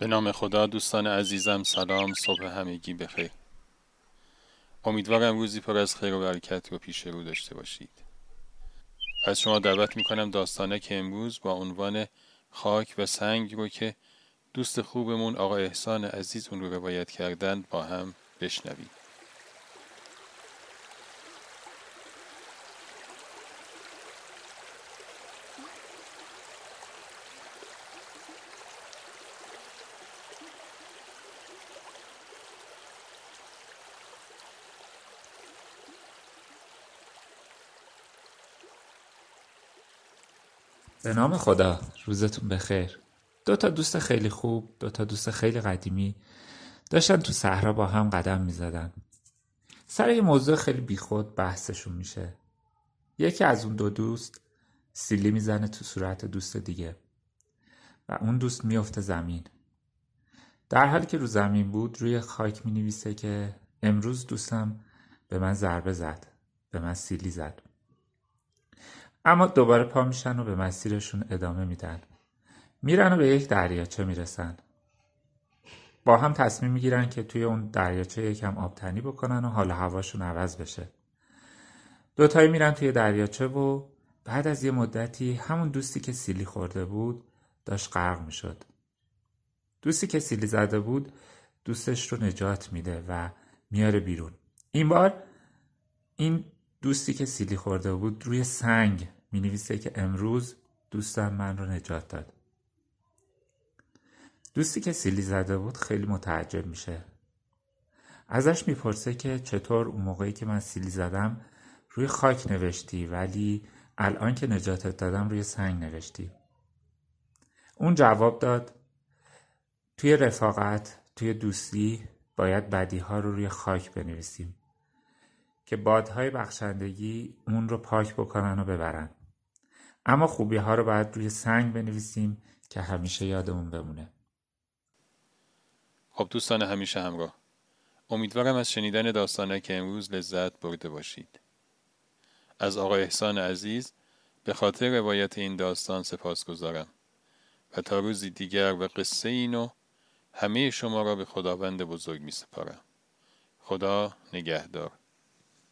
به نام خدا دوستان عزیزم سلام صبح همگی بخیر. امیدوارم روزی پر از خیر و برکت رو پیش رو داشته باشید. از شما دعوت می‌کنم داستانه که امروز با عنوان خاک و سنگ رو که دوست خوبمون آقا احسان عزیز اون رو روایت کردند با هم بشنوید به نام خدا روزتون بخیر. دو تا دوست خیلی خوب دو تا دوست خیلی قدیمی داشتن تو صحرا با هم قدم می‌زدن. سر یه موضوع خیلی بیخود بحثشون میشه. یکی از اون دو دوست سیلی می‌زنه تو صورت دوست دیگه و اون دوست میفته زمین. در حالی که رو زمین بود روی خاک می نویسه که امروز دوستم به من ضربه زد به من سیلی زد. اما دوباره پا میشن و به مسیرشون ادامه میدن. میرن و به یک دریاچه می‌رسن. با هم تصمیم می‌گیرن که توی اون دریاچه یکم آبتنی بکنن و حال هواشون عوض بشه. دوتایی میرن توی دریاچه و بعد از یه مدتی همون دوستی که سیلی خورده بود داشت غرق می‌شد. دوستی که سیلی زده بود دوستش رو نجات میده و میاره بیرون. این بار این دوستی که سیلی خورده بود روی سنگ می نویسه که امروز دوستم من رو نجات داد. دوستی که سیلی زده بود خیلی متعجب میشه. ازش می‌پرسه که چطور اون موقعی که من سیلی زدم روی خاک نوشتی ولی الان که نجاتت دادم روی سنگ نوشتی. اون جواب داد توی رفاقت توی دوستی باید بدی ها رو روی خاک بنویسیم که بادهای بخشندگی اون رو پاک بکنن و ببرن. اما خوبی ها رو باید روی سنگ بنویسیم که همیشه یادمون بمونه. خب دوستان همیشه همراه. امیدوارم از شنیدن داستانه که امروز لذت برده باشید. از آقا احسان عزیز به خاطر روایت این داستان سپاس گذارم و تا روزی دیگر و قصه اینو همه شما را به خداوند بزرگ می سپارم خدا نگهدار.